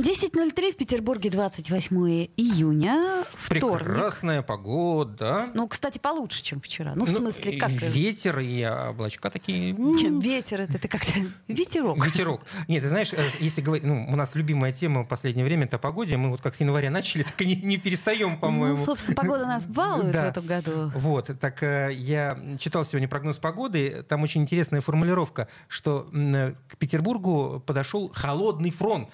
10.03 в Петербурге, 28 июня, вторник. Прекрасная погода. Ну, кстати, получше, чем вчера. Ну, в Ну, смысле, как? Ветер и облачка такие. Нет, ветер, это, это как-то ветерок. Ветерок. Нет, ты знаешь, э, если говорить, ну, у нас любимая тема в последнее время это погоде. Мы вот как с января начали, так и не, не перестаем, по-моему. Ну, собственно, погода нас балует Да. в этом году. Вот, так э, я читал сегодня прогноз погоды, там очень интересная формулировка, что э, к Петербургу подошел холодный фронт.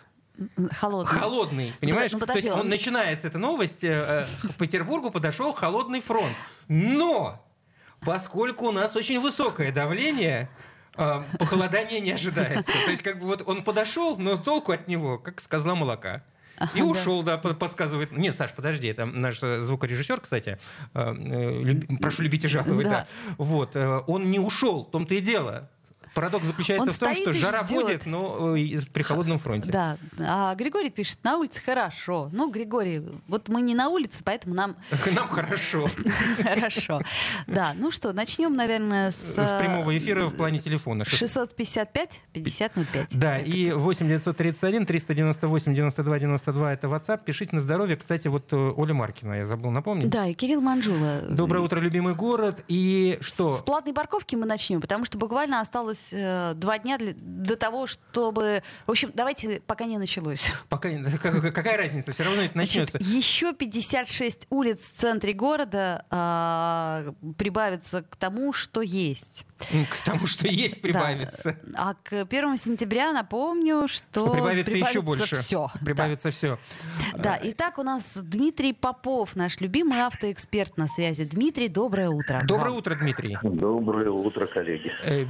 Холодный. Холодный, понимаешь? ну, То подожди, есть он он- начинается эта новость, э, э, к Петербургу подошел холодный фронт. Но, поскольку у нас очень высокое давление, э, похолодание не ожидается. То есть как бы вот он подошел, но толку от него, как с козла молока. И Ага, ушел, да, под- подсказывает. Нет, Саш, подожди, это наш э, звукорежиссер, кстати. э, э, люб- Прошу любить и жаловать, Да. да. Вот, э, он не ушел, в том-то и дело. Парадокс заключается Он в том, что жара ждет. будет, но э, при холодном фронте. Да, а Григорий пишет, на улице хорошо. Ну, Григорий, вот мы не на улице, поэтому нам Нам хорошо. хорошо. Да, ну что, начнем, наверное, с... С прямого эфира в плане телефона. 655-5005. Да, и 8 931 398 92 92 это WhatsApp. Пишите на здоровье. Кстати, вот э, Оля Маркина, я забыл напомнить. Да, и Кирилл Манжула. Доброе утро, любимый город. И что? С платной парковки мы начнем, потому что буквально осталось э, два дня для- до того, чтобы... В общем, давайте, пока не началось. Пока не- как- какая разница? Все равно это начнется. Значит, еще 56 улиц в центре города а, прибавится к тому, что есть. К тому, что есть, прибавится. Да. А к 1 сентября напомню, что, Что прибавится еще больше. Все. Прибавится все. Да. итак, у нас Дмитрий Попов, наш любимый автоэксперт на связи. Дмитрий, доброе утро. Доброе утро, Дмитрий. Доброе утро, коллеги. Э,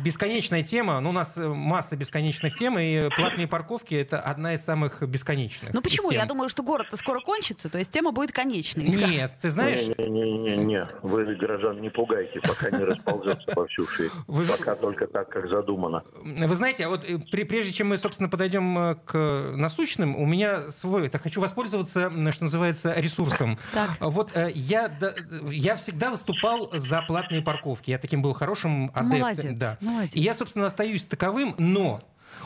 Бесконечная тема. Ну, у нас э, масса бесконечных тем, и платные парковки это одна из самых бесконечных. Ну почему? Я думаю, что город-то скоро кончится, то есть тема будет конечной. Нет, ты знаешь, Не-не-не, вы горожан не пугайте, пока не расползется по всю. Вы- Пока только так, как задумано. Вы знаете, а вот э, прежде чем мы, собственно, подойдем э, к насущным, у меня свой, так хочу воспользоваться, что называется, ресурсом. Так. Вот я, да, я всегда выступал за платные парковки. Я таким был хорошим адептом. Молодец, да. молодец. И я, собственно, остаюсь таковым, но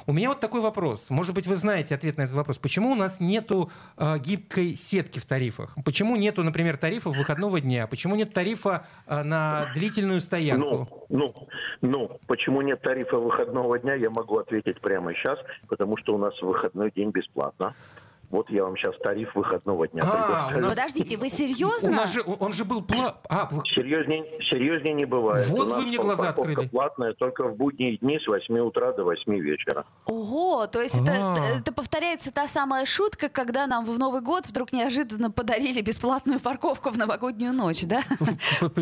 у меня вот такой вопрос. Может быть, вы знаете ответ на этот вопрос. Почему у нас нету э, гибкой сетки в тарифах? Почему нету, например, тарифа выходного дня? Почему нет тарифа э, на длительную стоянку? Ну, ну, ну, почему нет тарифа выходного дня, я могу ответить прямо сейчас, потому что у нас выходной день бесплатно. Вот я вам сейчас тариф выходного дня А, у нас- Подождите, вы У серьезно? нас же, он же был пла... А, вы- Серьезнее, серьезнее не бывает. Вот У нас вы мне глаза парковка открыли. платная только в будние дни с 8 утра до 8 вечера. Ого, то есть А. это, это повторяется та самая шутка, когда нам в Новый год вдруг неожиданно подарили бесплатную парковку в новогоднюю ночь, да?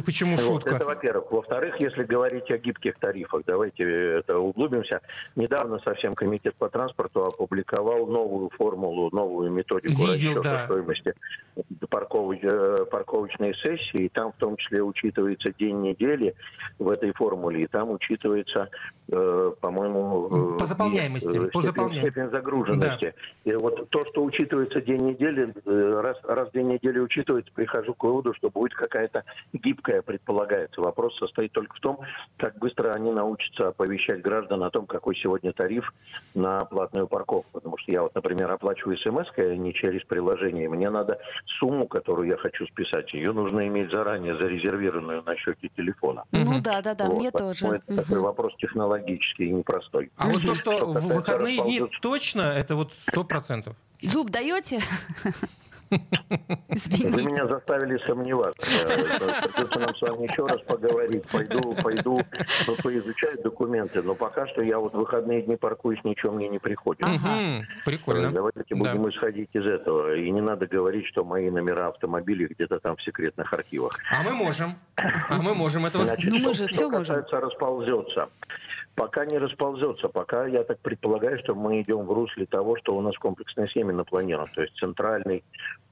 почему Вот, это шутка? во-первых. Во-вторых, если говорить о гибких тарифах, давайте э, это углубимся. Недавно совсем Комитет по транспорту опубликовал новую формулу, новую методику Видел, расчета да. стоимости парковой- э, парковочной сессии. И там в том числе учитывается день недели в этой формуле. И там учитывается, э, по-моему... э, По заполняемости, э, по степень- заполняемости. степень загруженности. И вот то, что учитывается день недели, раз, раз день недели учитывается, прихожу к выводу, что будет какая-то гибкая, предполагается. Вопрос состоит только в том, как быстро они научатся оповещать граждан о том, какой сегодня тариф на платную парковку. Потому что я вот, например, оплачиваю смс не через приложение. Мне надо сумму, которую я хочу списать, ее нужно иметь заранее зарезервированную на счете телефона. Ну да, да, да, Вот, мне поэтому тоже. Это такой вопрос технологический и непростой. А вот то, что Что в выходные дни точно, это вот сто процентов. Зуб даете? Вы Извините. меня заставили сомневаться. Э, Придется нам с вами еще раз поговорить. Пойду, пойду ну, поизучать документы. Но пока что я вот в выходные дни паркуюсь, ничего мне не приходит. Ага. Прикольно. Давайте Да. будем исходить из этого. И не надо говорить, что мои номера автомобилей где-то там в секретных архивах. А мы можем. А мы можем этого. Значит, Ну, мы что, же что всё можем. касается расползется. Пока не расползется, пока я так предполагаю, что мы идем в русле того, что у нас комплексная схема напланирована. То есть центральный,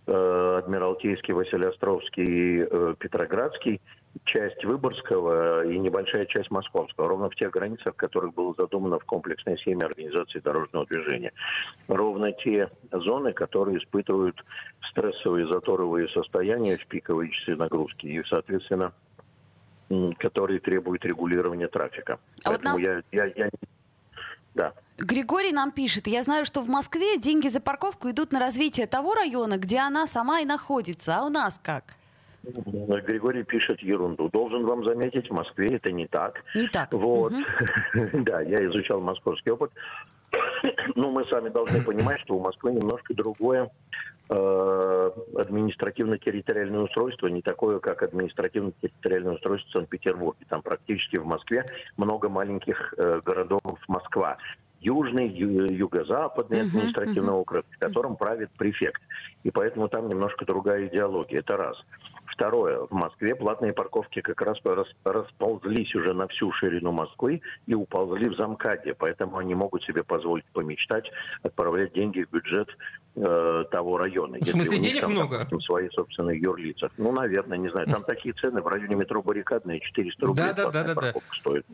э, Адмиралтейский, Василиостровский, э, Петроградский часть Выборгского и небольшая часть Московского, ровно в тех границах, в которых было задумано в комплексной схеме организации дорожного движения. Ровно те зоны, которые испытывают стрессовые заторовые состояния в пиковые часы нагрузки и, соответственно, которые требуют регулирования трафика. А Поэтому вот нам... я, я, я... Да. Григорий нам пишет, я знаю, что в Москве деньги за парковку идут на развитие того района, где она сама и находится. А у нас как? Григорий пишет ерунду. Должен вам заметить, в Москве это не так. Не так. Вот. да, я изучал московский опыт. ну, мы сами должны понимать, что у Москвы немножко другое э, административно-территориальное устройство, не такое, как административно-территориальное устройство в Санкт-Петербурге. Там практически в Москве много маленьких э, городов Москва. Южный, ю- юго-западный административный округ, в котором правит префект. И поэтому там немножко другая идеология. Это раз. Второе. В Москве платные парковки как раз расползлись уже на всю ширину Москвы и уползли в замкаде. Поэтому они могут себе позволить помечтать, отправлять деньги в бюджет э, того района. В смысле, денег там, много? Допустим, свои собственные юрлица. Ну, наверное, не знаю. Там такие цены в районе метро Баррикадная 400 рублей да, да, да, да, парковка да. стоит.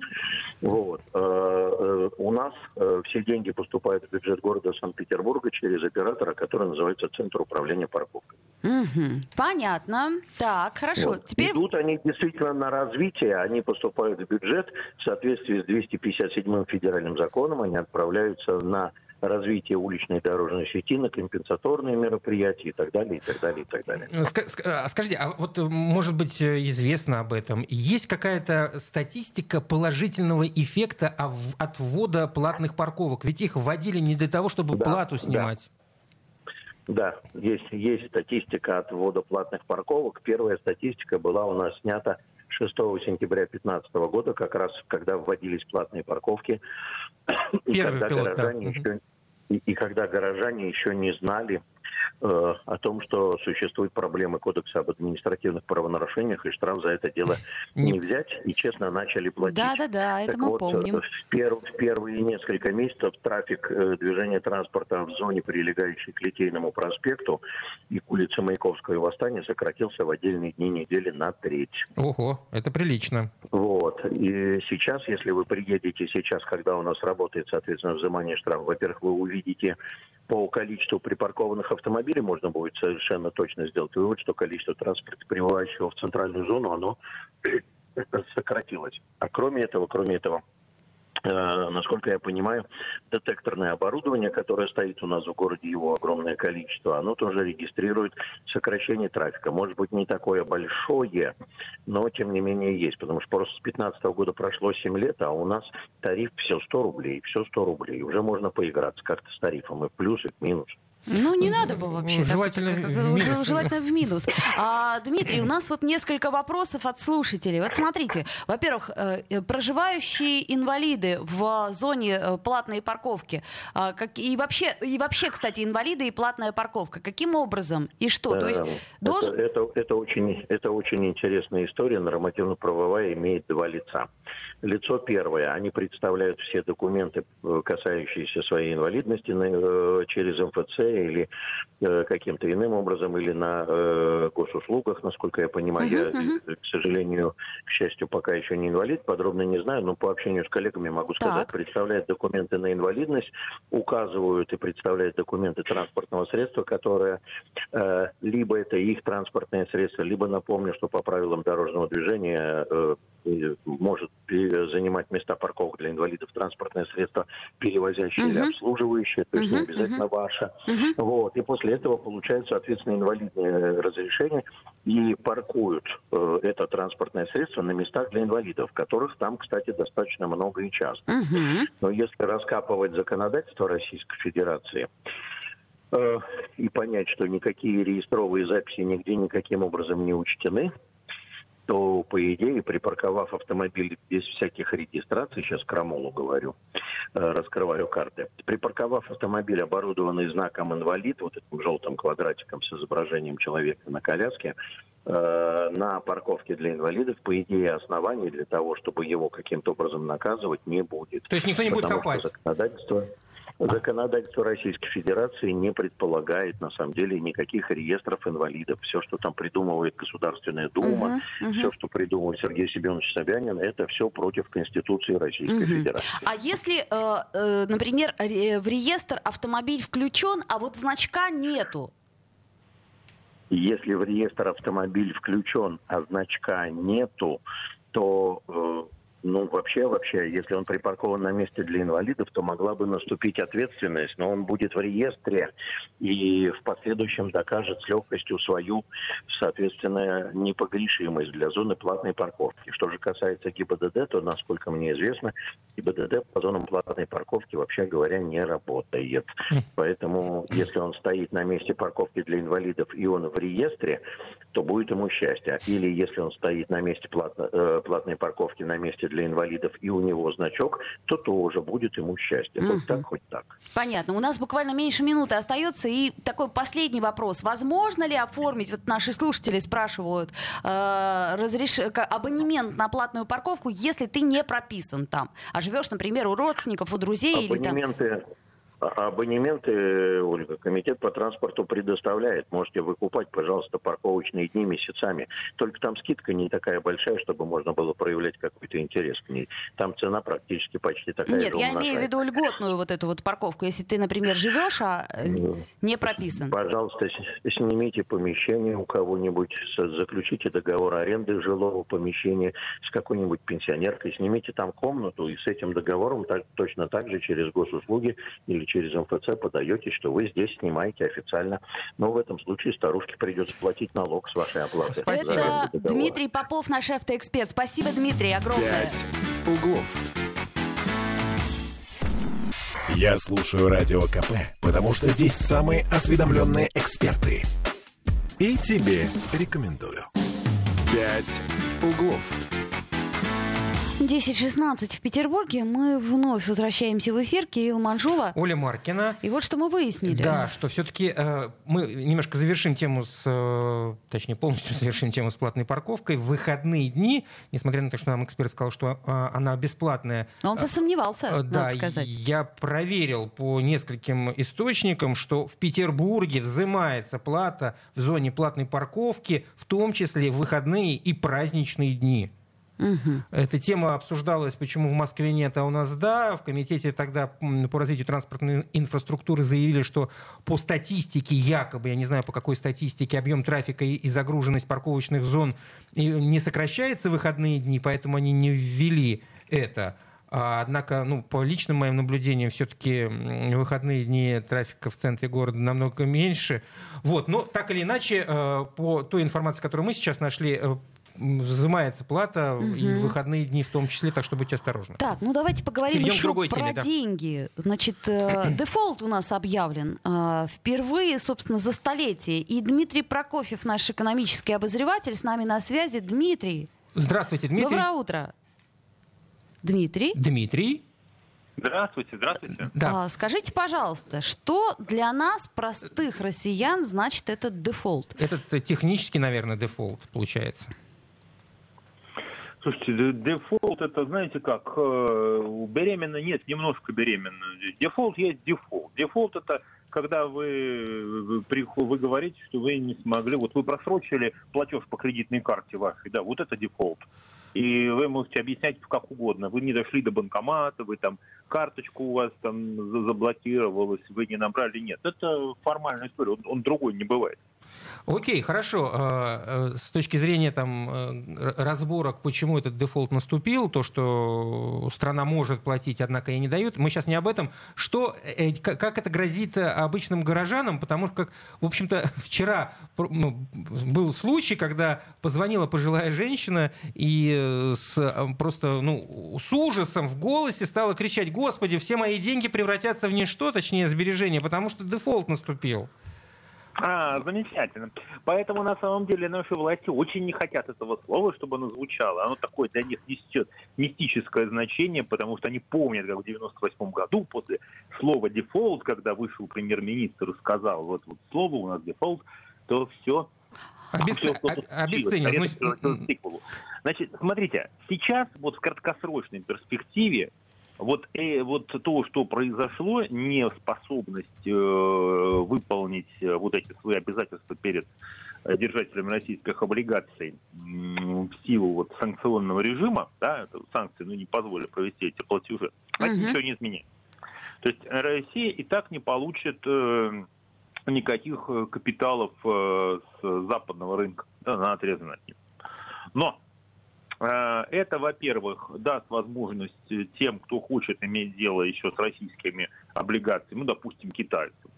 Вот. Э, э, у нас э, все деньги поступают в бюджет города Санкт-Петербурга через оператора, который называется Центр управления парковкой. Угу. Понятно. Так, хорошо. Вот. Теперь... Идут они действительно на развитие, они поступают в бюджет в соответствии с 257 федеральным законом, они отправляются на развитие уличной дорожной сети, на компенсаторные мероприятия и так далее, и так далее, и так далее. Э, а скажите, а вот, э, может быть, э, известно об этом, есть какая-то статистика положительного эффекта от ввода платных парковок? Ведь их вводили не для того, чтобы да, плату снимать. Да. Да, есть, есть статистика от ввода платных парковок. Первая статистика была у нас снята 6 сентября 2015 года, как раз когда вводились платные парковки. Первый и когда пилот, горожане да. еще, и, когда горожане еще не знали, о том, что существуют проблемы Кодекса об административных правонарушениях, и штраф за это дело не взять, и честно начали платить. Да-да-да, это так мы вот, помним. В, пер, в первые несколько месяцев трафик э, движения транспорта в зоне, прилегающей к Литейному проспекту и к улице Маяковского и Восстания, сократился в отдельные дни недели на треть. Ого, это прилично. Вот. И сейчас, если вы приедете сейчас, когда у нас работает, соответственно, взимание штрафа, во-первых, вы увидите по количеству припаркованных автомобилей можно будет совершенно точно сделать вывод, что количество транспорта, прибывающего в центральную зону, оно сократилось. А кроме этого, кроме этого, насколько я понимаю, детекторное оборудование, которое стоит у нас в городе, его огромное количество, оно тоже регистрирует сокращение трафика. Может быть, не такое большое, но тем не менее есть. Потому что просто с 2015 года прошло 7 лет, а у нас тариф все 100 рублей, все 100 рублей. Уже можно поиграться как-то с тарифом и в плюс, и минус. Ну, не надо было вообще. Желательно, так, в, минус. желательно в минус. А, Дмитрий, у нас вот несколько вопросов от слушателей. Вот смотрите, во-первых, э, э, проживающие инвалиды в зоне э, платной парковки, а, как, и, вообще, и вообще, кстати, инвалиды и платная парковка, каким образом и что? То есть, это, должен... это, это, очень, это очень интересная история, нормативно-правовая, имеет два лица. Лицо первое, они представляют все документы, касающиеся своей инвалидности через МФЦ или э, каким-то иным образом, или на э, госуслугах, насколько я понимаю. Uh-huh, я, uh-huh. к сожалению, к счастью, пока еще не инвалид, подробно не знаю, но по общению с коллегами могу сказать, так. представляют документы на инвалидность, указывают и представляют документы транспортного средства, которое э, либо это их транспортное средство, либо напомню, что по правилам дорожного движения э, может занимать места парковок для инвалидов транспортное средство, перевозящее uh-huh. или обслуживающее, то есть uh-huh. не обязательно uh-huh. ваше. Uh-huh. Вот. И после этого получают, соответственно, инвалидное разрешение и паркуют э, это транспортное средство на местах для инвалидов, которых там, кстати, достаточно много и часто. Uh-huh. Но если раскапывать законодательство Российской Федерации, э, и понять, что никакие реестровые записи нигде никаким образом не учтены, то, по идее, припарковав автомобиль без всяких регистраций, сейчас крамолу говорю, э, раскрываю карты, припарковав автомобиль, оборудованный знаком инвалид, вот этим желтым квадратиком с изображением человека на коляске, э, на парковке для инвалидов, по идее, оснований для того, чтобы его каким-то образом наказывать, не будет. То есть никто не будет копать? Законодательство Законодательство Российской Федерации не предполагает, на самом деле, никаких реестров инвалидов. Все, что там придумывает Государственная Дума, угу, угу. все, что придумывает Сергей Семенович Собянин, это все против Конституции Российской угу. Федерации. А если, э, э, например, в реестр автомобиль включен, а вот значка нету, если в реестр автомобиль включен, а значка нету, то э, ну, вообще, вообще, если он припаркован на месте для инвалидов, то могла бы наступить ответственность, но он будет в реестре и в последующем докажет с легкостью свою, соответственно, непогрешимость для зоны платной парковки. Что же касается ГИБДД, то, насколько мне известно, ГИБДД по зонам платной парковки, вообще говоря, не работает. Поэтому, если он стоит на месте парковки для инвалидов и он в реестре, то будет ему счастье. Или если он стоит на месте платно, э, платной парковки, на месте для инвалидов, и у него значок, то тоже будет ему счастье. Угу. Хоть так, хоть так. Понятно. У нас буквально меньше минуты остается. И такой последний вопрос. Возможно ли оформить, вот наши слушатели спрашивают, э, разреш... абонемент на платную парковку, если ты не прописан там, а живешь, например, у родственников, у друзей Абонементы... или там... А абонементы, Ольга, комитет по транспорту предоставляет. Можете выкупать, пожалуйста, парковочные дни месяцами. Только там скидка не такая большая, чтобы можно было проявлять какой-то интерес к ней. Там цена практически почти такая Нет, же я имею в виду льготную вот эту вот парковку. Если ты, например, живешь, а э, ну, не прописан. Пожалуйста, снимите помещение у кого-нибудь, заключите договор аренды жилого помещения с какой-нибудь пенсионеркой, снимите там комнату и с этим договором так, точно так же через госуслуги или через МФЦ подаете, что вы здесь снимаете официально. Но в этом случае старушке придется платить налог с вашей оплаты. Спасибо. Это Дмитрий Попов, наш автоэксперт. Спасибо, Дмитрий, огромное. Пять углов. Я слушаю Радио КП, потому что здесь самые осведомленные эксперты. И тебе рекомендую. «Пять углов». 10.16 в Петербурге. Мы вновь возвращаемся в эфир. Кирилл Манжула. Оля Маркина. И вот что мы выяснили. Да, что все-таки э, мы немножко завершим тему с... Э, точнее, полностью завершим тему с платной парковкой. В выходные дни, несмотря на то, что нам эксперт сказал, что э, она бесплатная... Он засомневался, э, да, надо сказать. я проверил по нескольким источникам, что в Петербурге взимается плата в зоне платной парковки, в том числе в выходные и праздничные дни. Угу. Эта тема обсуждалась, почему в Москве нет, а у нас да. В комитете тогда по развитию транспортной инфраструктуры заявили, что по статистике, якобы, я не знаю по какой статистике, объем трафика и загруженность парковочных зон не сокращается в выходные дни, поэтому они не ввели это. А, однако, ну, по личным моим наблюдениям, все-таки выходные дни трафика в центре города намного меньше. Вот, но так или иначе, э, по той информации, которую мы сейчас нашли, э, взимается плата угу. и в выходные дни в том числе, так что будьте осторожны. Так, ну давайте поговорим Перейдем еще про теме, да. деньги. Значит, э, дефолт у нас объявлен э, впервые, собственно, за столетие. И Дмитрий Прокофьев, наш экономический обозреватель, с нами на связи. Дмитрий. Здравствуйте, Дмитрий. Доброе утро. Дмитрий. Дмитрий. Здравствуйте, здравствуйте. Да. А, скажите, пожалуйста, что для нас, простых россиян, значит этот дефолт? Это технически, наверное, дефолт получается. Слушайте, дефолт это, знаете как, э, беременна нет, немножко беременна. Дефолт есть дефолт. Дефолт это когда вы, вы говорите, что вы не смогли, вот вы просрочили платеж по кредитной карте вашей, да, вот это дефолт. И вы можете объяснять как угодно. Вы не дошли до банкомата, вы там карточку у вас там заблокировалась, вы не набрали. Нет, это формальная история, он, он другой не бывает. Окей, хорошо. А, э, с точки зрения там, э, разборок, почему этот дефолт наступил, то, что страна может платить, однако и не дают, мы сейчас не об этом. Что, э, как это грозит обычным горожанам? Потому что, в общем-то, вчера ну, был случай, когда позвонила пожилая женщина и с, просто ну, с ужасом в голосе стала кричать, «Господи, все мои деньги превратятся в ничто, точнее, сбережения, потому что дефолт наступил». А, замечательно. Поэтому на самом деле наши власти очень не хотят этого слова, чтобы оно звучало. Оно такое для них несет мистическое значение, потому что они помнят, как в 98 году после слова дефолт, когда вышел премьер-министр и сказал, вот, вот слово у нас дефолт, то все Обесценил. Значит, смотрите, сейчас вот в краткосрочной перспективе Вот, э, вот то, что произошло, неспособность э, выполнить э, вот эти свои обязательства перед э, держателями российских облигаций в силу вот санкционного режима, да, это санкции ну, не позволили провести эти платежи, это угу. ничего не изменит. То есть Россия и так не получит э, никаких капиталов э, с западного рынка, да, она отрезана от них. Но Э, это, во-первых, даст возможность тем, кто хочет иметь дело еще с российскими облигациями, ну, допустим, китайцам,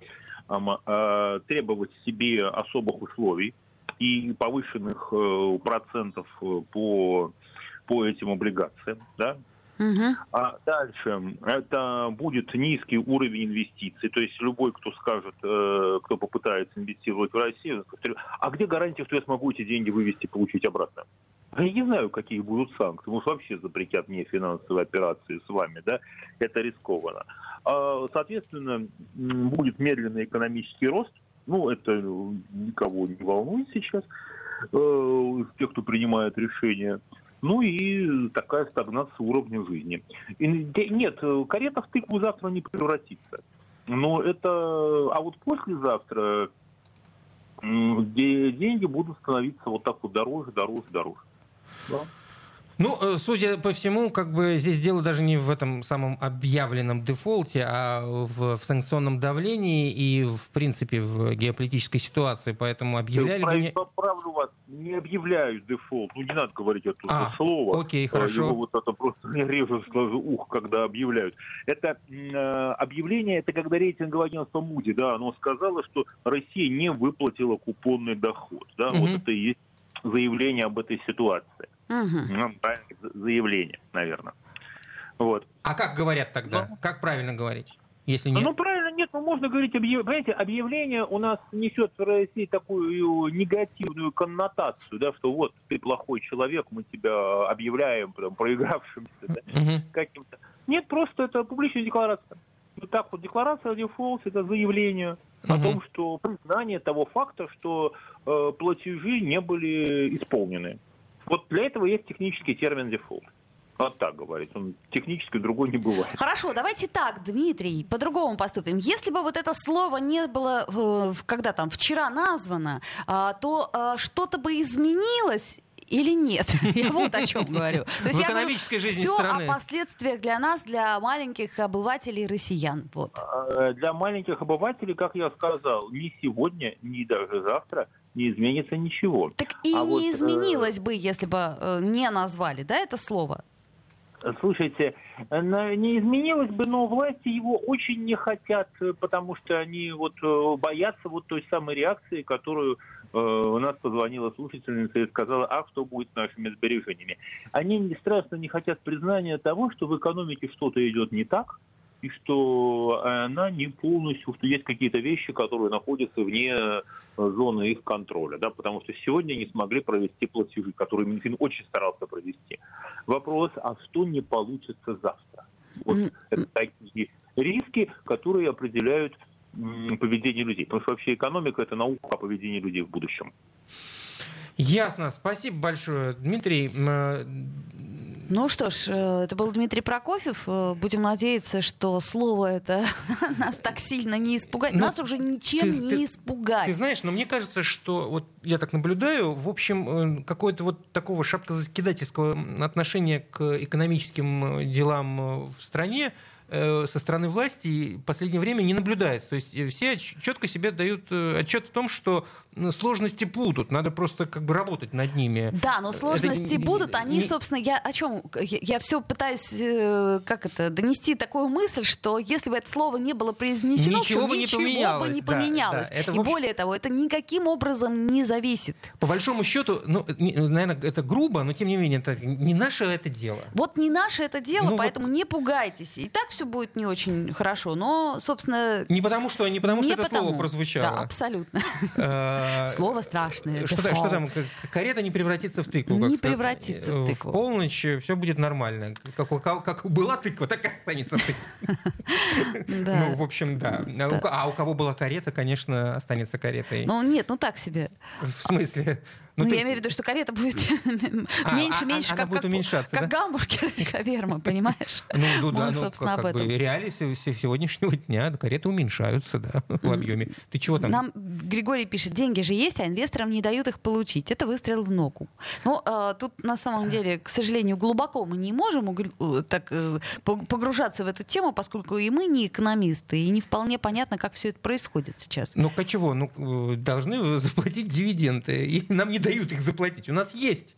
э, требовать себе особых условий и повышенных э, процентов по, по этим облигациям, да, Угу. А дальше это будет низкий уровень инвестиций. То есть любой, кто скажет, кто попытается инвестировать в Россию, а где гарантия, что я смогу эти деньги вывести, получить обратно? Я не знаю, какие будут санкции. Может, вообще запретят мне финансовые операции с вами, да? Это рискованно. А, соответственно, будет медленный экономический рост. Ну, это никого не волнует сейчас, э, тех, кто принимает решения. Ну и такая стагнация уровня жизни. Нет, карета в тыкву завтра не превратится. Но это... А вот послезавтра деньги будут становиться вот так вот дороже, дороже, дороже. Да. Ну, э, судя по всему, как бы здесь дело даже не в этом самом объявленном дефолте, а в, в санкционном давлении и, в принципе, в геополитической ситуации. Поэтому объявляли... Я поправлю вас, не объявляют дефолт. Ну, не надо говорить это а, слово. Окей, хорошо. Его вот это просто не режет сразу ух, когда объявляют. Это э, объявление, это когда рейтинговое агентство Муди, да, оно сказало, что Россия не выплатила купонный доход. Да, угу. вот это и есть заявление об этой ситуации. Угу. Ну, заявление, наверное. Вот. А как говорят тогда? Ну, как правильно говорить? Если нет? Ну, правильно, нет, ну, можно говорить, объяв... понимаете, объявление у нас несет в России такую негативную коннотацию, да, что вот ты плохой человек, мы тебя объявляем прям, проигравшимся, да, угу. каким-то. Нет, просто это публичная декларация. Вот так вот, декларация о дефолте, это заявление угу. о том, что признание того факта, что э, платежи не были исполнены. Вот для этого есть технический термин дефолт. Вот так говорить. Он технически другой не бывает. Хорошо, давайте так, Дмитрий, по-другому поступим. Если бы вот это слово не было, э, когда там вчера названо, а, то а, что-то бы изменилось или нет? Я вот о чем говорю. То есть в экономической жизни все страны. о последствиях для нас, для маленьких обывателей россиян. Вот. А, для маленьких обывателей, как я сказал, ни сегодня, ни даже завтра не изменится ничего. Так и а не вот, э, изменилось бы, если бы э, не назвали, да, это слово? Слушайте, не изменилось бы, но власти его очень не хотят, потому что они вот э, боятся вот той самой реакции, которую у нас позвонила слушательница и сказала, а что будет с нашими сбережениями. Они страшно не хотят признания того, что в экономике что-то идет не так, и что она не полностью, что есть какие-то вещи, которые находятся вне э, зоны их контроля, да, потому что сегодня не смогли провести платежи, которые Минфин очень старался провести. Вопрос, а что не получится завтра? Вот это такие риски, которые определяют поведение людей. Потому что вообще экономика – это наука о поведении людей в будущем. Ясно. Спасибо большое. Дмитрий, э, ну что ж, э, это был Дмитрий Прокофьев. Э, будем надеяться, что слово это нас так сильно не испугает. Но нас уже ничем ты, не ты, испугать. Ты знаешь, но мне кажется, что вот я так наблюдаю, в общем, какое-то вот такого шапкозакидательского отношения к экономическим делам в стране со стороны власти в последнее время не наблюдается. То есть э, все четко себе дают э, отчет в том, что сложности будут, надо просто как бы работать над ними. Да, но сложности это, будут, они, не... собственно, я о чем? Я, я все пытаюсь, как это, донести такую мысль, что если бы это слово не было произнесено, ничего то бы ничего не поменялось. бы не поменялось. Да, да. Это, И общем... более того, это никаким образом не зависит. По большому счету, ну, наверное, это грубо, но тем не менее, это не наше это дело. Вот не наше это дело, ну, поэтому вот... не пугайтесь. И так все будет не очень хорошо, но, собственно... Не потому, что, не потому, не что потому. это слово прозвучало. Да, абсолютно. Э, слово страшное. Что там? Карета не превратится в тыкву. Не превратится в тыкву. В полночь все будет нормально. Как была тыква, так и останется тыква. Ну, в общем, да. А у кого была карета, конечно, останется каретой. Ну, нет, ну так себе. В смысле? Ну, ты- я имею в виду, что карета будет А, меньше, а, меньше, она как, будет уменьшаться, как да? гамбургер и шаверма, понимаешь? Ну, ну да, Мы, ну, собственно, как, об как бы этом. реалии се- се- сегодняшнего дня кареты уменьшаются, да, в объеме. Ты чего там? Нам Григорий пишет, деньги же есть, а инвесторам не дают их получить. Это выстрел в ногу. Ну, э, тут на самом деле, к сожалению, глубоко мы не можем э, так э, пог- погружаться в эту тему, поскольку и мы не экономисты, и не вполне понятно, как все это происходит сейчас. Ну, а чего? Ну, э, должны заплатить дивиденды, и нам не дают их заплатить. У нас есть.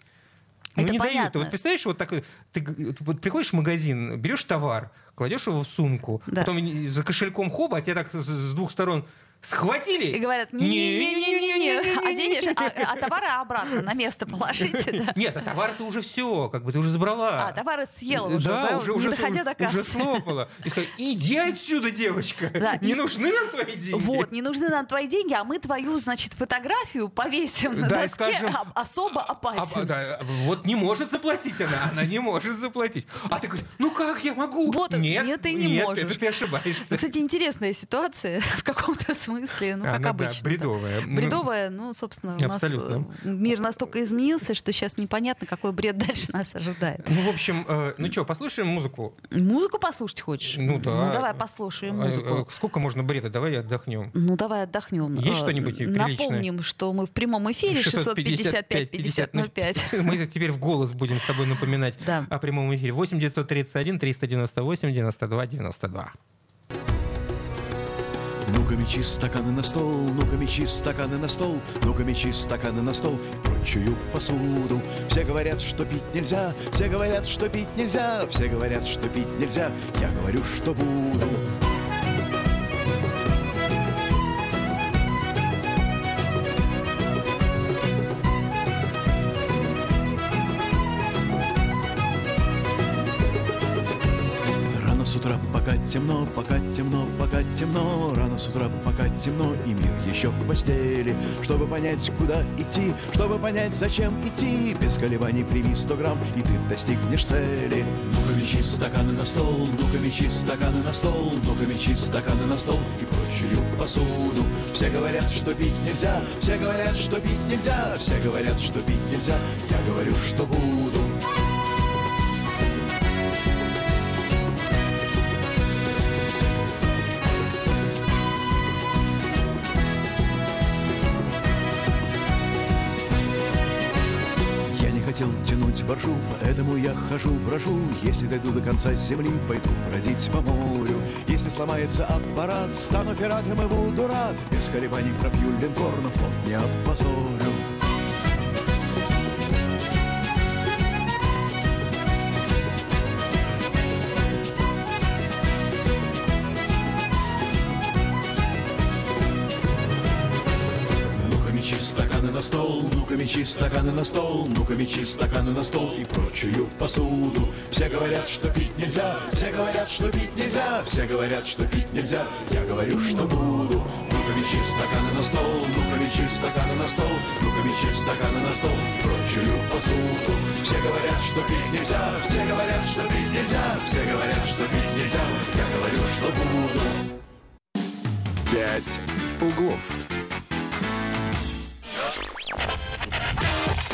Это не дают. понятно. Вот представляешь, вот так ты вот приходишь в магазин, берешь товар, кладешь его в сумку, Да. потом за кошельком хоба, а тебя так с двух сторон схватили. И говорят, не-не-не-не-не, а, денеж- а, а товары обратно на место положите. да. Нет, а товар-то уже все, как бы ты уже забрала. А, товары съела уже, да, да, уже, не уже, доходя до уже кассы. слопала. И сказать, иди отсюда, девочка. Да, не и- нужны нам твои деньги. Вот, не нужны нам твои деньги, а мы твою, значит, фотографию повесим на Да, доске скажем, особо А, опасен. да, вот не может заплатить она, она не может заплатить. А ты говоришь, ну как я могу? Вот, нет, нет, ты не можешь. это ты ошибаешься. Ну, кстати, интересная ситуация в каком-то смысле, ну, как Она, да, обычно. да. бредовая. Ну, Бредовая, ну, собственно, у нас Абсолютно. э, мир настолько изменился, что сейчас непонятно, какой бред дальше нас ожидает. Ну, в общем, э, ну что, послушаем музыку? Музыку послушать хочешь? Ну да. Ну, давай послушаем Э, э, музыку. Сколько можно бреда? Давай отдохнем. Ну, давай отдохнем. Есть Э, что-нибудь приличное? Напомним, что мы в прямом эфире 655-5005. Мы теперь в голос будем с тобой напоминать Да. о прямом эфире. 8 931 398 92 92. Ну-ка мечи стаканы на стол, ну-ка мечи стаканы на стол, ну-ка мечи стаканы на стол прочую посуду. Все говорят, что пить нельзя, все говорят, что пить нельзя, все говорят, что пить нельзя, я говорю, что буду. Темно, пока темно, пока темно. Рано с утра, пока темно, и мир еще в постели. Чтобы понять, куда идти, чтобы понять, зачем идти. Без колебаний прими 100 грамм, и ты достигнешь цели. Ну-ка мечи стаканы на стол, ну-ка мечи стаканы на стол Ну-ка мечи стаканы на стол и прочую посуду. Все говорят, что пить нельзя, все говорят, что пить нельзя Все говорят, что пить нельзя, я говорю, что буду хожу, брожу. Если дойду до конца земли, пойду бродить по морю. Если сломается аппарат, стану пиратом и буду рад. Без колебаний пробью линкор, но флот не опозорю. Мечи стаканы на стол, ну-ка мечи стаканы на стол и прочую посуду. Все говорят, что пить нельзя, все говорят, что пить нельзя, все говорят, что пить нельзя, я говорю, что буду. Ну-ка мечи стаканы на стол, ну-ка мечи стаканы на стол, ну-ка мечи стаканы на стол и прочую посуду. Все говорят, что пить нельзя, все говорят, что пить нельзя, все говорят, что пить нельзя, я говорю, что буду. «Пять углов».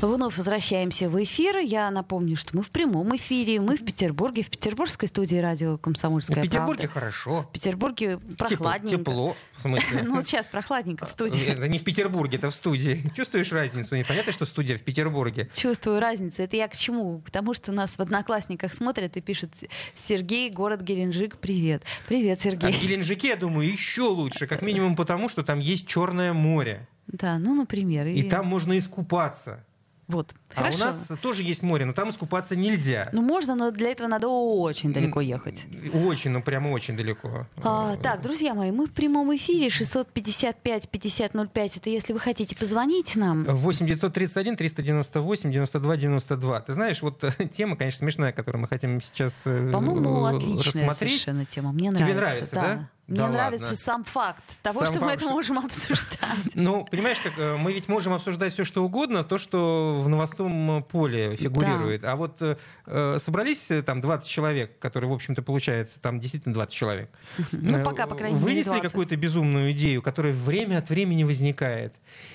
Вновь возвращаемся в эфир. Я напомню, что мы в прямом эфире. Мы в Петербурге, в петербургской студии радио В «Комсомольская Петербурге правда». хорошо. В Петербурге прохладненько. тепло, в смысле. Ну, вот сейчас прохладненько в студии. Это не в Петербурге, это в студии. Чувствуешь разницу? Непонятно, что студия в Петербурге. Чувствую разницу. Это я к чему? К тому, что нас в Одноклассниках смотрят и пишут «Сергей, город Геленджик, привет». Привет, А Сергей. в Геленджике, я думаю, еще лучше. Как минимум потому, что там есть Черное море. Да, ну, например. И там можно искупаться. Вот, А хорошо. у нас тоже есть море, но там искупаться нельзя. Ну, можно, но для этого надо очень далеко ехать. Очень, ну прямо очень далеко. А, так, друзья мои, мы в прямом эфире 655-5005. Это если вы хотите позвонить нам. 8 931 398 92 92. Ты знаешь, вот э, тема, конечно, смешная, которую мы хотим сейчас э, По-моему, э, отличная рассмотреть. совершенно тема. Мне Тебе нравится. нравится, да? Мне Да нравится ладно. сам факт того, Сам что мы факт, это что- можем обсуждать. Ну, понимаешь, как э, мы ведь можем обсуждать все, что угодно, то, что в новостном э, поле фигурирует. А вот э, э, собрались там 20 человек, которые, в общем-то, получается, там действительно 20 человек. Ну, пока, по крайней мере, Вынесли 20. какую-то безумную идею, которая время от времени возникает.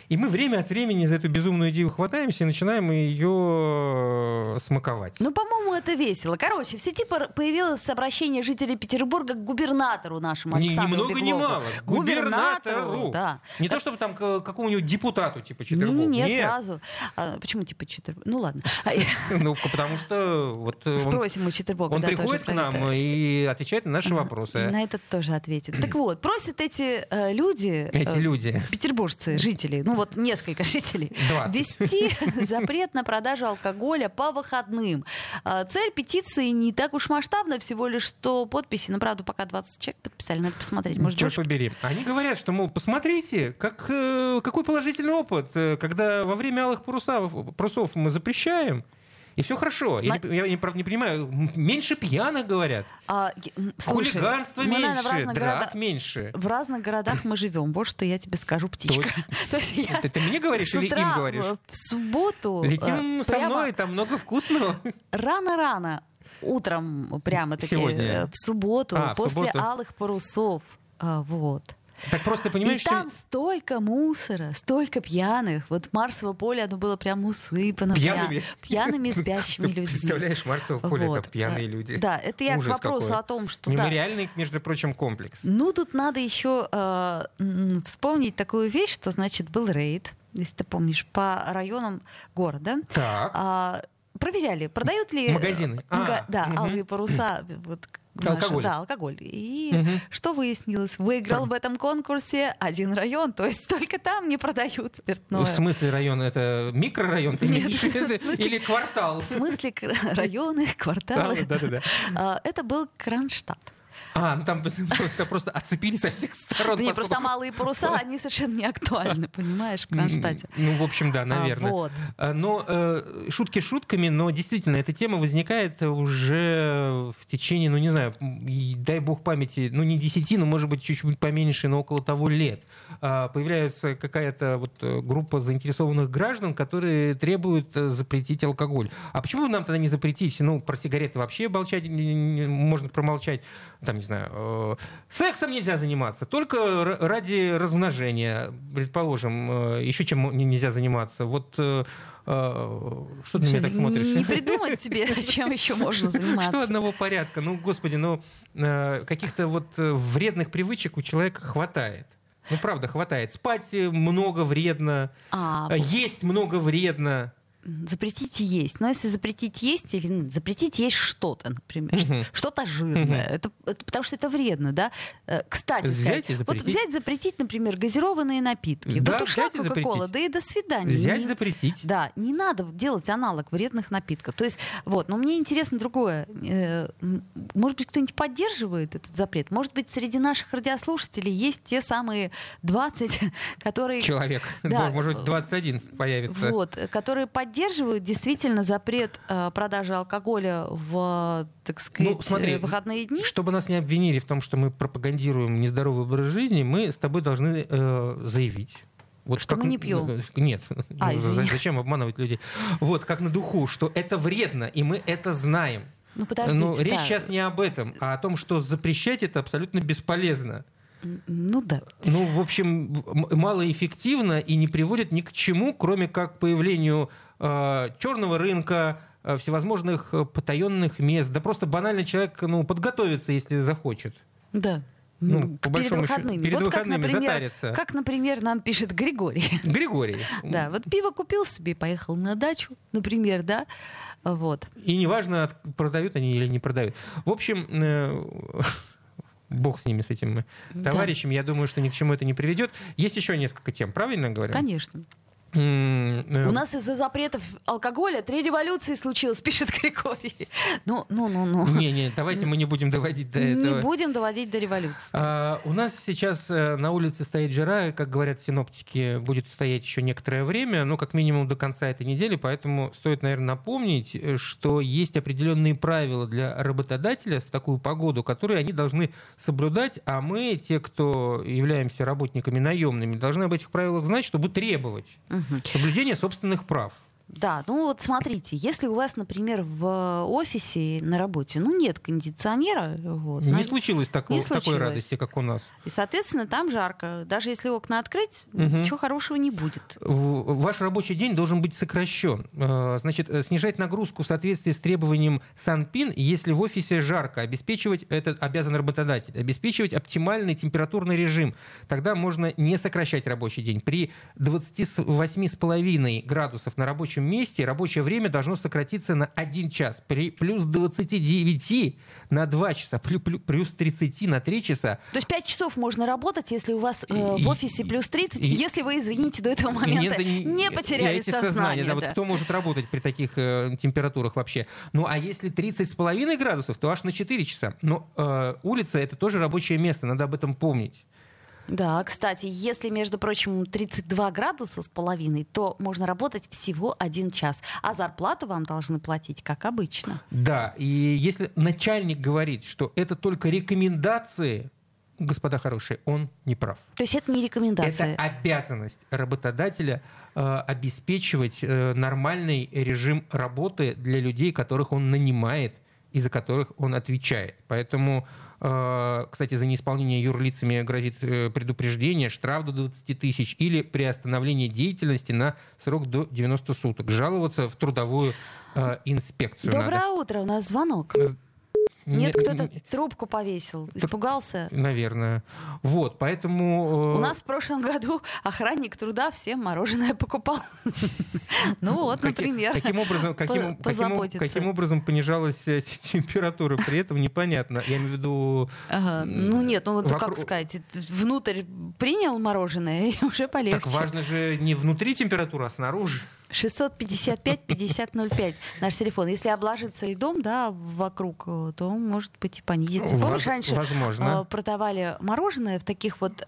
И мы время от времени за эту безумную идею хватаемся и начинаем ее смаковать. Ну, по-моему, это весело. Короче, в сети появилось обращение жителей Петербурга к губернатору нашему Ни, ни Александру много ни мало. Губернатору. да. Не то, чтобы там к какому-нибудь депутату типа Четвербок. Не-не-не, Нет. сразу. А, почему типа Четербург? Ну ладно. Ну, потому что вот э, он, Спросим мы Четербога. он да, приходит к нам это. и отвечает на наши вопросы. На этот тоже ответит. Так вот, просят эти э, люди... Эти э, люди. Петербуржцы, жители, ну вот несколько жителей, 20. ввести запрет на продажу алкоголя по выходным. А, Цель петиции не так уж масштабная, всего лишь 100 подписей. Ну, правда, пока 20 человек подписали, надо посмотреть. Может, Черт побери. Они говорят, что, мол, посмотрите, как, э, какой положительный опыт, э, когда во время алых парусов, парусов мы запрещаем, и все хорошо. Я, На- не, я не, правда, не понимаю, меньше пьяных, говорят. А, м, слушай, Хулиганства мы, наверное, меньше, разных драк города- меньше. В разных городах мы живем. Вот что я тебе скажу, птичка. То есть я Это ты мне говоришь или им говоришь? в субботу Летим э, со мной, там много вкусного. рано-рано утром прямо таки Сегодня. э, в субботу А, в после субботу. алых парусов. А, Вот. Так просто понимаешь, и там что столько мусора, столько пьяных. Вот Марсово поле, оно было прям усыпано пья- Пьяными? пьяными спящими людьми. Представляешь, Марсово поле, Вот. там пьяные люди. Да, это я Ужас к вопросу какой. о том, что да, Мемориальный, между прочим, комплекс. ну, тут надо еще э, вспомнить такую вещь, что, значит, был рейд, если ты помнишь, по районам города. Так. А, проверяли, продают ли... э, Магазины. А, мага- да, мгм. алые паруса. Вот, наши- Алкоголь. да, алкоголь. И Мгм. что выяснилось? Выиграл в этом конкурсе один район, то есть только там не продают спиртное. В смысле район? Это микрорайон ты Нет, в смысле- Или квартал? В смысле районы, кварталы. Да-да-да. А, Это был Кронштадт. А, ну там это просто оцепили со всех сторон. Не, просто малые паруса, они совершенно не актуальны, понимаешь, в Кронштадте. Ну, в общем, да, наверное. вот. А, Но э, шутки шутками, но действительно эта тема возникает уже в течение, ну не знаю, дай бог памяти, ну не 10, но может быть чуть-чуть поменьше, но около того лет. А, Появляется какая-то вот э, группа заинтересованных граждан, которые требуют э, запретить алкоголь. А почему нам тогда не запретить? Ну, про сигареты вообще молчать, можно промолчать. Там, не знаю, э, сексом нельзя заниматься, только ради размножения, предположим, э, еще чем нельзя заниматься. Вот э, что ты на меня так смотришь? Не придумать тебе, чем еще можно Что заниматься. одного порядка? Ну, господи, ну, каких-то вот вредных привычек у человека хватает. Ну, правда, хватает. Спать много вредно, А, есть много вредно. Запретить есть. Но если запретить есть или ну, запретить есть что-то, например, что-то жирное, это, это потому что это вредно, да? Э, Кстати, Взять сказать, вот взять запретить, например, газированные напитки. Да, вот ушла Кока-Кола, да и до свидания. Взять, Не- запретить. Да, не надо делать аналог вредных напитков. То есть, вот, но мне интересно другое. Э, Может быть, кто-нибудь поддерживает этот запрет? Может быть, среди наших радиослушателей есть те самые 20, которые, Человек. Да. Может быть, 21 появится. вот, э, которые поддерживают действительно запрет э, продажи алкоголя в, так сказать, Ну, смотри, э, выходные дни. Чтобы нас не обвинили в том, что мы пропагандируем нездоровый образ жизни, мы с тобой должны э, заявить. Вот Что мы не пьем. э, Нет. А, Ну, извини. Зачем обманывать людей? Вот, как на духу, что это вредно, и мы это знаем. Ну, подождите, Но речь да. сейчас не об этом, а о том, что запрещать это абсолютно бесполезно. Ну да. Ну, в общем, малоэффективно и не приводит ни к чему, кроме как к появлению э, черного рынка, э, всевозможных э, потаенных мест. Да просто банально человек ну, подготовится, если захочет. Да. Ну, по перед большому счету, выходными. перед вот как, выходными например, затарится. как, например, нам пишет Григорий. Григорий. Да, вот пиво купил себе поехал на дачу, например, да, вот. И неважно, продают они или не продают. В общем, э, бог с ними, с этими Да. товарищами. Я думаю, что ни к чему это не приведет. Есть еще несколько тем, правильно говорю? Конечно. М, У нас из-за запретов алкоголя три революции случилось, пишет Григорий. Ну, ну, ну, ну. Не-не, давайте мы не будем доводить до этого. Не будем доводить до революции. А, у нас сейчас э, на улице стоит жара, как говорят синоптики, будет стоять еще некоторое время, ну, как минимум до конца этой недели, поэтому стоит, наверное, напомнить, э, что есть определенные правила для работодателя в такую погоду, которые они должны соблюдать, а мы, те, кто являемся работниками наемными, должны об этих правилах знать, чтобы требовать. Соблюдения собственных прав. Да, ну вот смотрите, если у вас, например, в офисе на работе, ну нет кондиционера, вот, Не на- случилось такого, Не такой случилось. радости, как у нас. и, соответственно, там жарко. Даже если окна открыть, Мгм. ничего хорошего не будет. Ваш рабочий день должен быть сокращен. Э, Значит, э, снижать нагрузку в соответствии с требованием СанПин, если в офисе жарко, обеспечивать, это обязан работодатель, обеспечивать оптимальный температурный режим. Тогда можно не сокращать рабочий день. При 28,5 градусов на рабочем месте рабочее время должно сократиться на 1 час. При плюс 29 на 2 часа, плю- плю- плюс 30 на 3 часа То есть 5 часов можно работать, если у вас э, в офисе плюс 30, и- если вы, извините, до этого момента не, не- потеряли эти сознание. да, Вот да. кто может работать при таких э, температурах вообще? Ну, а если 30 с половиной градусов, то аж на 4 часа. Но э, улица — это тоже рабочее место, надо об этом помнить. Да, кстати, если, между прочим, 32 градуса с половиной, то можно работать всего один час, а зарплату вам должны платить, как обычно. Да, и если начальник говорит, что это только рекомендации, господа хорошие, он не прав. То есть это не рекомендация. Это обязанность работодателя э, обеспечивать э, нормальный режим работы для людей, которых он нанимает и за которых он отвечает. Поэтому, кстати, за неисполнение юрлицами грозит э, предупреждение, штраф до 20 тысяч или приостановление деятельности на срок до 90 суток. Жаловаться в трудовую э, инспекцию Доброе надо. утро, у нас звонок. Нет, кто-то трубку повесил, испугался. Наверное. Вот, поэтому... э, У нас в прошлом году охранник труда всем мороженое покупал. Ну вот, например. Каким образом, каким, каким, позаботиться. каким образом понижалась э, температура? При этом непонятно. Я имею в виду... Ага. Ну нет, ну вот Вокруг- как сказать, внутрь принял мороженое и уже полегче. Так важно же не внутри температура, а снаружи. 655-5005 наш телефон. Если обложиться льдом, да, вокруг, э, то может быть и понизится. Помнишь, раньше возможно. э, продавали мороженое в таких вот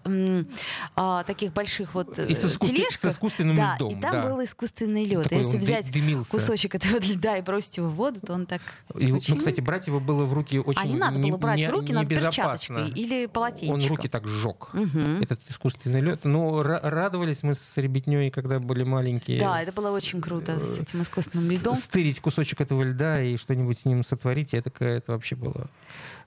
а, таких больших вот э, И с искусствен- тележках. с искусственным да, льдом, и там да. был искусственный лед. Такой Если взять дымился. кусочек этого льда и бросить его в воду, то он так И, очень- ну, кстати, брать его было в руки очень А не надо было брать не- в руки, надо перчаточкой или полотенчиком. Он руки так сжег, Мгм. этот искусственный лед. Но ра- радовались мы с ребятней, когда были маленькие. Да, это было очень круто с этим искусственным льдом. Стырить кусочек этого льда и что-нибудь с ним сотворить, это, это вообще было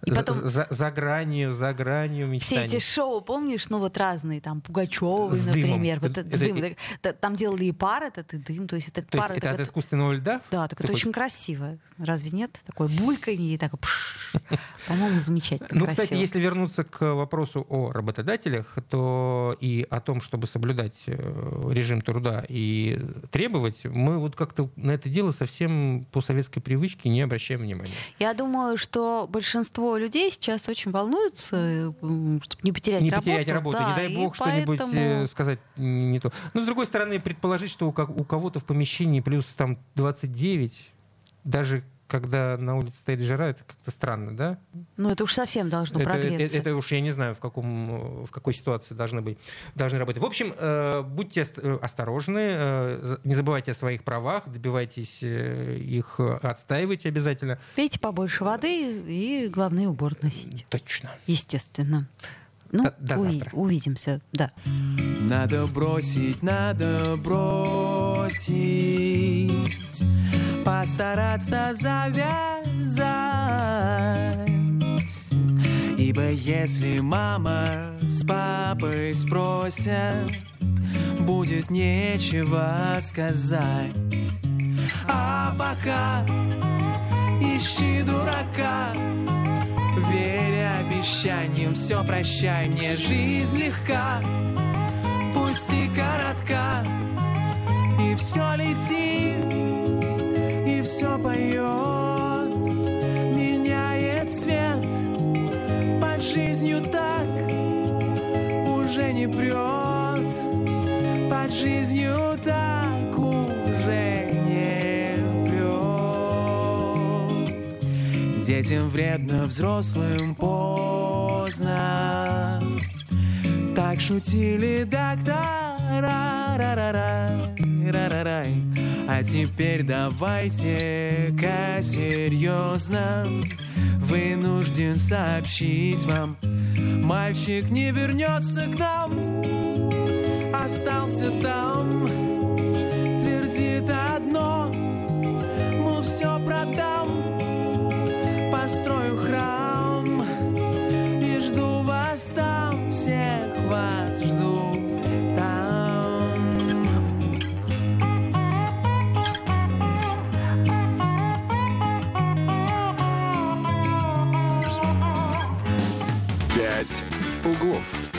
И потом- за, за гранью, за гранью Все мечтаний. эти шоу, помнишь, ну вот разные, там Пугачевы, С дымом. например, вот Это- это- с это- дымом. Так, Там делали и пар этот, и дым, то есть этот То есть пар, это это от вот- искусственного льда? да, так это Ты очень красиво, разве нет? Такое бульканье и так, по-моему, замечательно Ну, красиво. кстати, если вернуться к вопросу о работодателях, то и о том, чтобы соблюдать э, режим труда и требовать, мы вот как-то на это дело совсем по советской привычке не обращаем внимания. Я думаю, что большинство людей сейчас очень волнуются, чтобы не потерять не работу. потерять работу, да, не дай бог что-нибудь поэтому- э, сказать не то. Но, с другой стороны, предположить, что у кого-то в помещении плюс там 29, даже когда на улице стоит жара, это как-то странно, да? Ну, это уж совсем должно это, прогреться. это- это уж я не знаю, в, каком, в какой ситуации должны быть, должны работать. В общем, э, будьте э, осторожны, э, не забывайте о своих правах, добивайтесь э, их, э, отстаивайте обязательно. Пейте побольше воды и, главное, убор носить. Точно. Естественно. Ну, До- до уви- завтра. увидимся, да. Надо бросить, надо бросить, постараться завязать. Ибо если мама с папой спросят, будет нечего сказать. А пока ищи дурака, веря обещаниям, все прощай мне, жизнь легка пусть и коротка, и все летит, и все поет, меняет цвет, под жизнью так уже не прет, под жизнью так Детям вредно, взрослым поздно. Так шутили доктора, ра-ра-рай. А теперь давайте-ка серьезно Вынужден сообщить вам Мальчик не вернется к нам. Остался там Твердит одно. Мол, все продам Построю храм И жду вас там Всех вас жду «Пять углов».